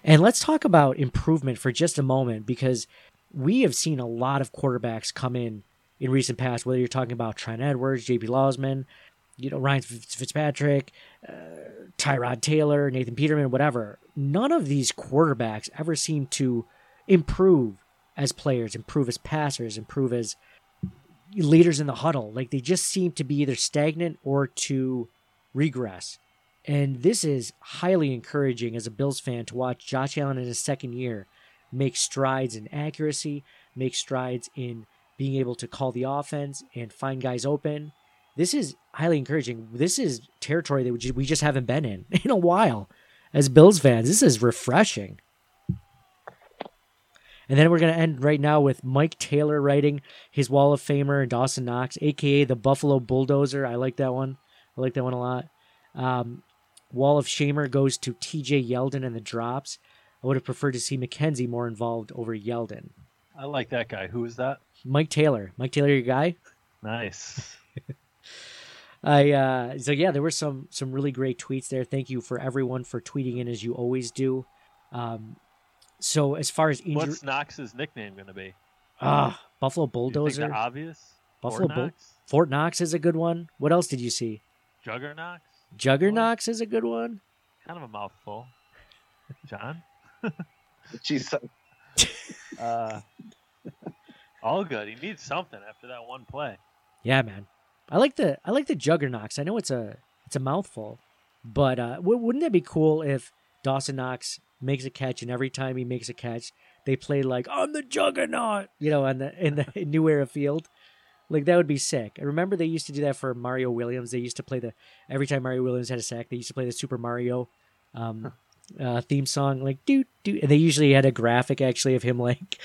Speaker 3: And let's talk about improvement for just a moment because we have seen a lot of quarterbacks come in in recent past, whether you're talking about Trent Edwards, JP Losman, you know, Ryan Fitzpatrick, uh, Tyrod Taylor, Nathan Peterman, whatever. None of these quarterbacks ever seem to improve as players, improve as passers, improve as leaders in the huddle. Like they just seem to be either stagnant or to regress. And this is highly encouraging as a Bills fan to watch Josh Allen in his second year make strides in accuracy, make strides in being able to call the offense and find guys open. This is highly encouraging. This is territory that we just haven't been in in a while as Bills fans. This is refreshing. And then we're going to end right now with Mike Taylor writing his Wall of Famer and Dawson Knox, aka the Buffalo Bulldozer. I like that one. I like that one a lot. Um, Wall of Shamer goes to TJ Yeldon and the drops. I would have preferred to see McKenzie more involved over Yeldon.
Speaker 5: I like that guy. Who is that?
Speaker 3: Mike Taylor. Mike Taylor, your guy?
Speaker 5: Nice.
Speaker 3: I uh so yeah, there were some some really great tweets there. Thank you for everyone for tweeting in as you always do. Um so as far as injury
Speaker 5: What's Knox's nickname going to be?
Speaker 3: ah Buffalo
Speaker 5: You think
Speaker 3: Bulldozer.
Speaker 5: they're obvious?
Speaker 3: Buffalo
Speaker 5: Fort
Speaker 3: Bull
Speaker 5: Knox?
Speaker 3: Fort Knox is a good one. What else did you see?
Speaker 5: Juggernox?
Speaker 3: Juggernox is a good one.
Speaker 5: Kind of a mouthful. John?
Speaker 4: Jeez,
Speaker 5: Uh, all good. He needs something after that one play.
Speaker 3: Yeah, man. I like the I like the Juggernauts. I know it's a it's a mouthful, but uh, w- wouldn't that be cool if Dawson Knox makes a catch and every time he makes a catch, they play like "I'm the Juggernaut," you know, on the in the New Era Field. Like that would be sick. I remember they used to do that for Mario Williams. They used to play the every time Mario Williams had a sack, they used to play the Super Mario um, uh, theme song, like do do, and they usually had a graphic actually of him like,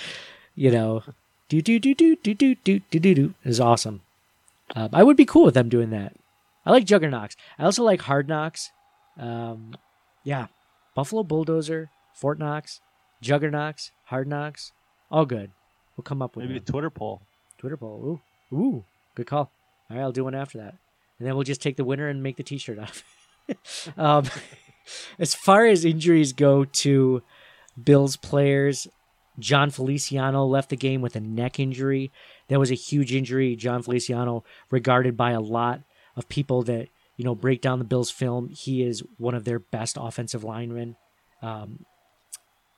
Speaker 3: you know, do do do do do do do do do do. It was awesome. Um, I would be cool with them doing that. I like Juggernauts. I also like Hard Knocks. Um, yeah, Buffalo Bulldozer, Fort Knox, Juggernauts, Hard Knocks, all good. We'll come up with
Speaker 5: Maybe a. Twitter poll.
Speaker 3: Twitter poll. Ooh, ooh, good call. All right, I'll do one after that, and then we'll just take the winner and make the T-shirt out. of it. um, as far as injuries go to Bills players, Jon Feliciano left the game with a neck injury. That was a huge injury. Jon Feliciano, regarded by a lot of people that you know break down the Bills film, he is one of their best offensive linemen. Um,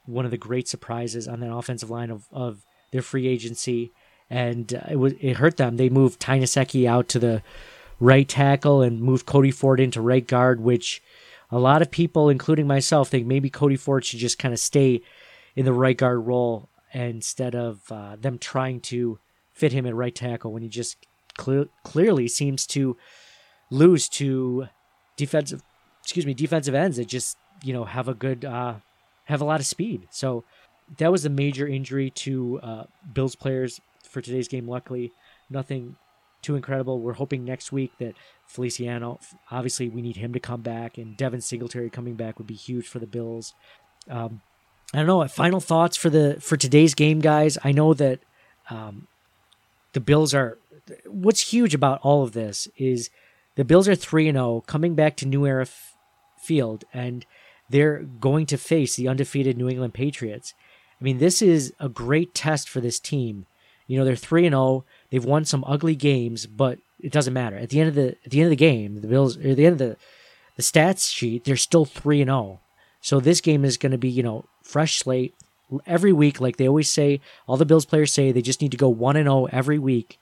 Speaker 3: one of the great surprises on that offensive line of, of their free agency, and uh, it was it hurt them. They moved Ty Nsekhe out to the right tackle and moved Cody Ford into right guard, which a lot of people, including myself, think maybe Cody Ford should just kind of stay in the right guard role instead of uh, them trying to fit him at right tackle when he just clear, clearly seems to lose to defensive excuse me defensive ends that just you know have a good uh, have a lot of speed. So that was a major injury to uh, Bills players for today's game. Luckily, nothing too incredible. We're hoping next week that Feliciano, obviously, we need him to come back, and Devin Singletary coming back would be huge for the Bills. Um, I don't know. Final thoughts for the for today's game, guys. I know that um, the Bills are. What's huge about all of this is the Bills are three and zero, coming back to New Era F- Field, and they're going to face the undefeated New England Patriots. I mean, this is a great test for this team. You know, they're three and zero. They've won some ugly games, but it doesn't matter. At the end of the at the end of the game, the Bills at the end of the the stats sheet, they're still three and zero. So this game is going to be, you know, fresh slate, every week, like they always say, all the Bills players say, they just need to go 1 and 0 every week.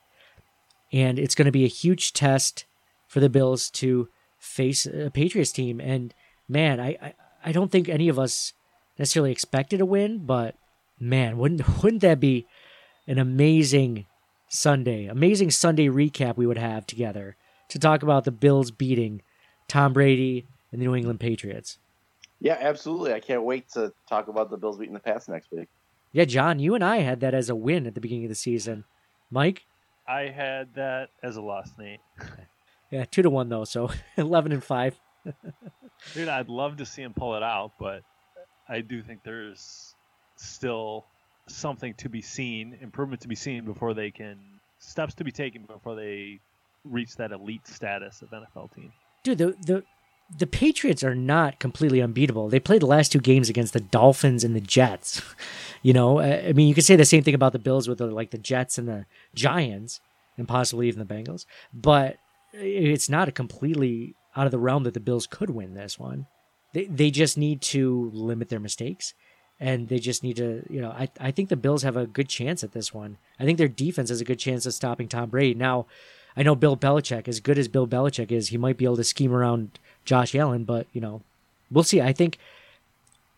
Speaker 3: And it's going to be a huge test for the Bills to face a Patriots team. And man, I, I, I don't think any of us necessarily expected a win, but man, wouldn't wouldn't that be an amazing Sunday, amazing Sunday recap we would have together to talk about the Bills beating Tom Brady and the New England Patriots.
Speaker 4: Yeah, absolutely. I can't wait to talk about the Bills beating the Pats next week.
Speaker 3: Yeah, John, you and I had that as a win at the beginning of the season. Mike?
Speaker 5: I had that as a loss, Nate.
Speaker 3: Yeah, two to one though, so eleven and five.
Speaker 5: Dude, I'd love to see him pull it out, but I do think there's still something to be seen, improvement to be seen before they can steps to be taken before they reach that elite status of NFL team.
Speaker 3: Dude, the the the Patriots are not completely unbeatable. They played the last two games against the Dolphins and the Jets. You know, I mean, you could say the same thing about the Bills with the, like the Jets and the Giants, and possibly even the Bengals. But it's not a completely out of the realm that the Bills could win this one. They they just need to limit their mistakes, and they just need to, you know, I I think the Bills have a good chance at this one. I think their defense has a good chance of stopping Tom Brady. Now, I know Bill Belichick, as good as Bill Belichick is, he might be able to scheme around Josh Allen, but you know, we'll see. I think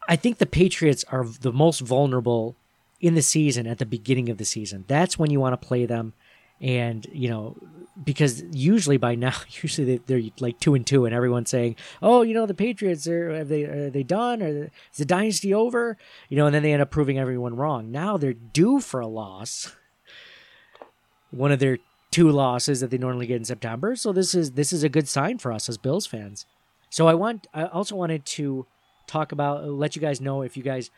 Speaker 3: I think the Patriots are the most vulnerable in the season at the beginning of the season. That's when you want to play them, and you know because usually by now, usually they, are like two and two, and everyone's saying, "Oh, you know, the Patriots are have they are they done? Or is the dynasty over?" You know, and then they end up proving everyone wrong. Now they're due for a loss. One of their two losses that they normally get in September. So this is this is a good sign for us as Bills fans. So I want I also wanted to talk about let you guys know if you guys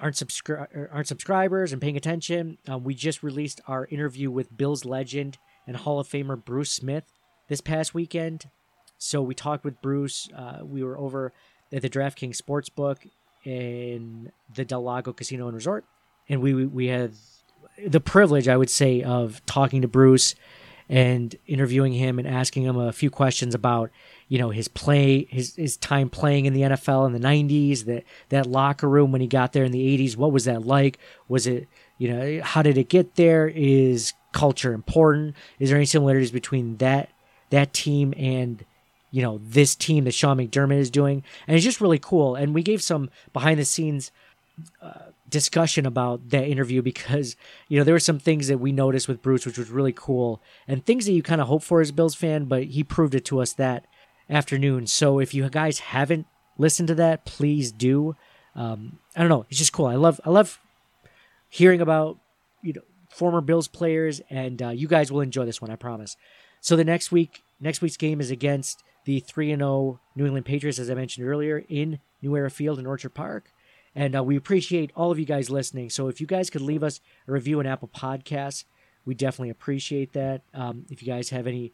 Speaker 3: aren't subscri- aren't subscribers and paying attention. Um, we just released our interview with Bills legend and Hall of Famer Bruce Smith this past weekend. So we talked with Bruce. Uh, we were over at the DraftKings Sportsbook in the Del Lago Casino and Resort, and we we had the privilege, I would say, of talking to Bruce and interviewing him and asking him a few questions about you know his play his his time playing in the NFL in the 90s that that locker room when he got there in the 80s what was that like? Was it you know how did it get there? Is culture important? Is there any similarities between that that team and you know this team that Sean McDermott is doing? And it's just really cool. And we gave some behind the scenes uh, discussion about that interview because you know there were some things that we noticed with Bruce which was really cool and things that you kind of hope for as Bills fan but he proved it to us that afternoon. So if you guys haven't listened to that please do. Um, I don't know. It's just cool. I love I love hearing about you know former Bills players and uh, you guys will enjoy this one I promise. So the next week next week's game is against the 3 and 0 New England Patriots as I mentioned earlier in New Era Field in Orchard Park and uh, we appreciate all of you guys listening. So if you guys could leave us a review on Apple Podcasts, we definitely appreciate that. Um, if you guys have any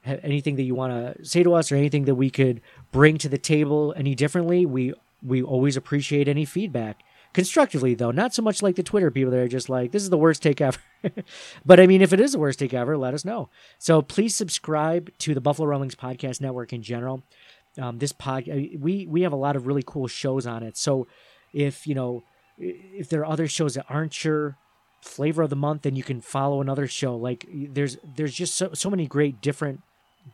Speaker 3: have anything that you want to say to us or anything that we could bring to the table any differently, we we always appreciate any feedback. Constructively though, not so much like the Twitter people that are just like, this is the worst take ever. but I mean, if it is the worst take ever, let us know. So please subscribe to the Buffalo Rumblings Podcast Network in general. Um, this pod, we we have a lot of really cool shows on it. So if you know if there are other shows that aren't your flavor of the month then you can follow another show. Like there's there's just so, so many great different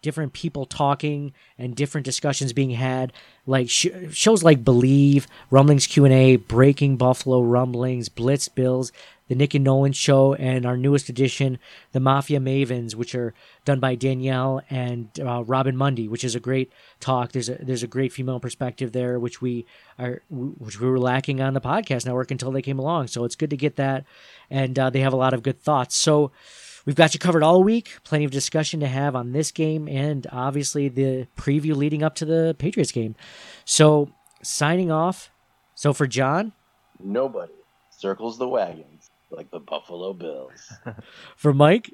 Speaker 3: different people talking and different discussions being had. Like sh- shows like believe rumblings q&a breaking buffalo rumblings blitz bills the Nick and Nolan Show, and our newest edition, the Mafia Mavens, which are done by Danielle and uh, Robin Mundy, which is a great talk. There's a there's a great female perspective there, which we are which we were lacking on the podcast network until they came along. So it's good to get that, and uh, they have a lot of good thoughts. So. We've got you covered all week. Plenty of discussion to have on this game and obviously the preview leading up to the Patriots game. So, signing off. So, for John,
Speaker 4: nobody circles the wagons like the Buffalo Bills.
Speaker 3: For Mike,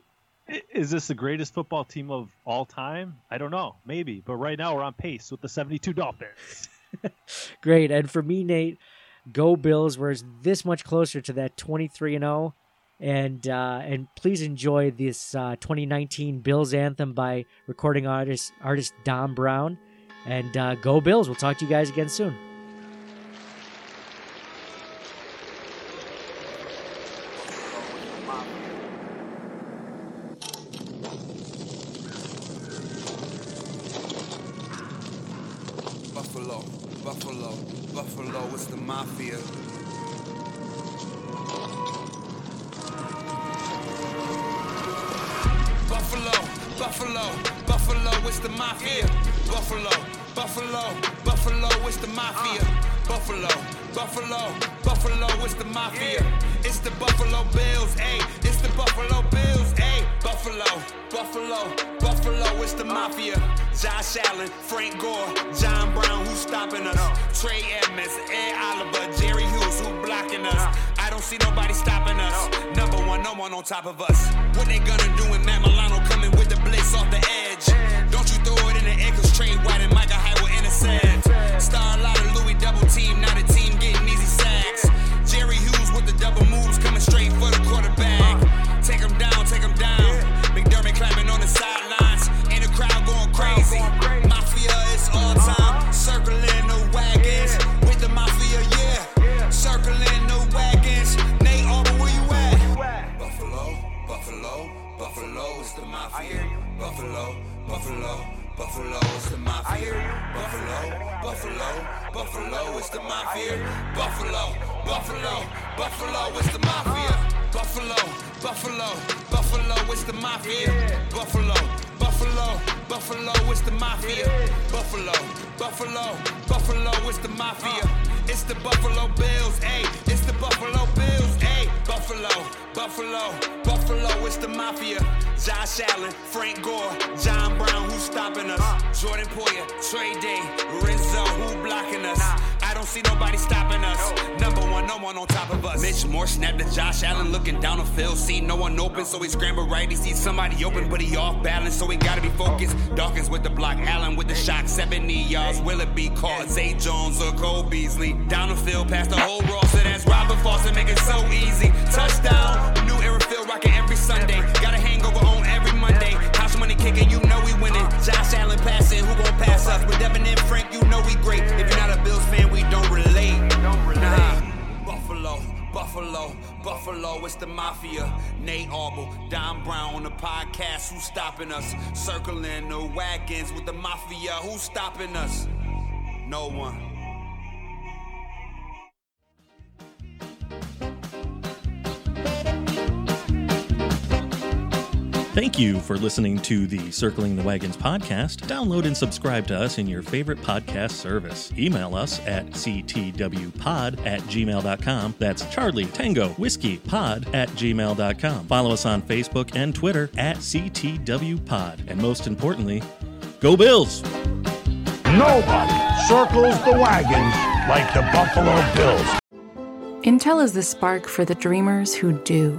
Speaker 5: is this the greatest football team of all time? I don't know, maybe, but right now we're on pace with the 72 Dolphins.
Speaker 3: Great, and for me, Nate, go Bills. We're this much closer to that 23 and 0, and uh, and please enjoy this uh, 2019 Bills anthem by recording artist artist Don Brown, and uh, go Bills. We'll talk to you guys again soon.
Speaker 9: Buffalo, it's the mafia. Buffalo, Buffalo, Buffalo, it's the mafia. Buffalo, Buffalo, Buffalo, it's the mafia. It's the Buffalo Bills, ayy. It's the Buffalo Bills, ayy. Buffalo, Buffalo, Buffalo, it's the mafia. Josh Allen, Frank Gore, John Brown, who's stopping us? Trey Edmunds, Ed Oliver, Jerry Hughes, who blocking us? I don't see nobody stopping us. Number one, no one on top of us. What they gonna do in Matt off the edge? Don't you throw it in the air, cause Tre White and Micah Buffalo, Buffalo, Buffalo is the mafia. Buffalo, Buffalo, Buffalo is the mafia. Buffalo, Buffalo, Buffalo is the mafia. Buffalo, Buffalo, Buffalo is the mafia. Buffalo, Buffalo, Buffalo is the mafia. Buffalo, Buffalo, Buffalo is the mafia. It's the Buffalo Bills, ayy. It's the Buffalo Bills. Buffalo, Buffalo, Buffalo, it's the mafia. Josh Allen, Frank Gore, John Brown, who's stopping us? Ah. Jordan Poyer, Trey Day, Rizzo, who blocking us? I don't see nobody stopping us. Number one, no one on top of us. Mitch Morse snapped to Josh Allen, looking down the field, see no one open, so he scrambled right. He sees somebody open, but he off balance, so he gotta be focused. Dawkins with the block, Allen with the shot, 70 yards. Will it be caught? Zay Jones or Cole Beasley? Down the field, past the whole roster, that's Robert Foster, make it so easy. Touchdown, new era field rocking every Sunday. Got a hangover on every Monday. House money kicking, you know we winning. Josh Allen passing, who gon' pass us? With Devin and Frank, know we great. If you're not a Bills fan, we don't relate. Nah. Buffalo, Buffalo, Buffalo, it's the mafia. Nate Arbor, Don Brown on the podcast, who's stopping us? Circling the wagons with the mafia, who's stopping us? No one.
Speaker 10: Thank you for listening to the Circling the Wagons podcast. Download and subscribe to us in your favorite podcast service. Email us at ctwpod at gmail.com. That's Charlie Tango Whiskey Pod at gmail.com. Follow us on Facebook and Twitter at ctwpod. And most importantly, go Bills!
Speaker 2: Nobody circles the wagons like the Buffalo Bills.
Speaker 6: Intel is the spark for the dreamers who do.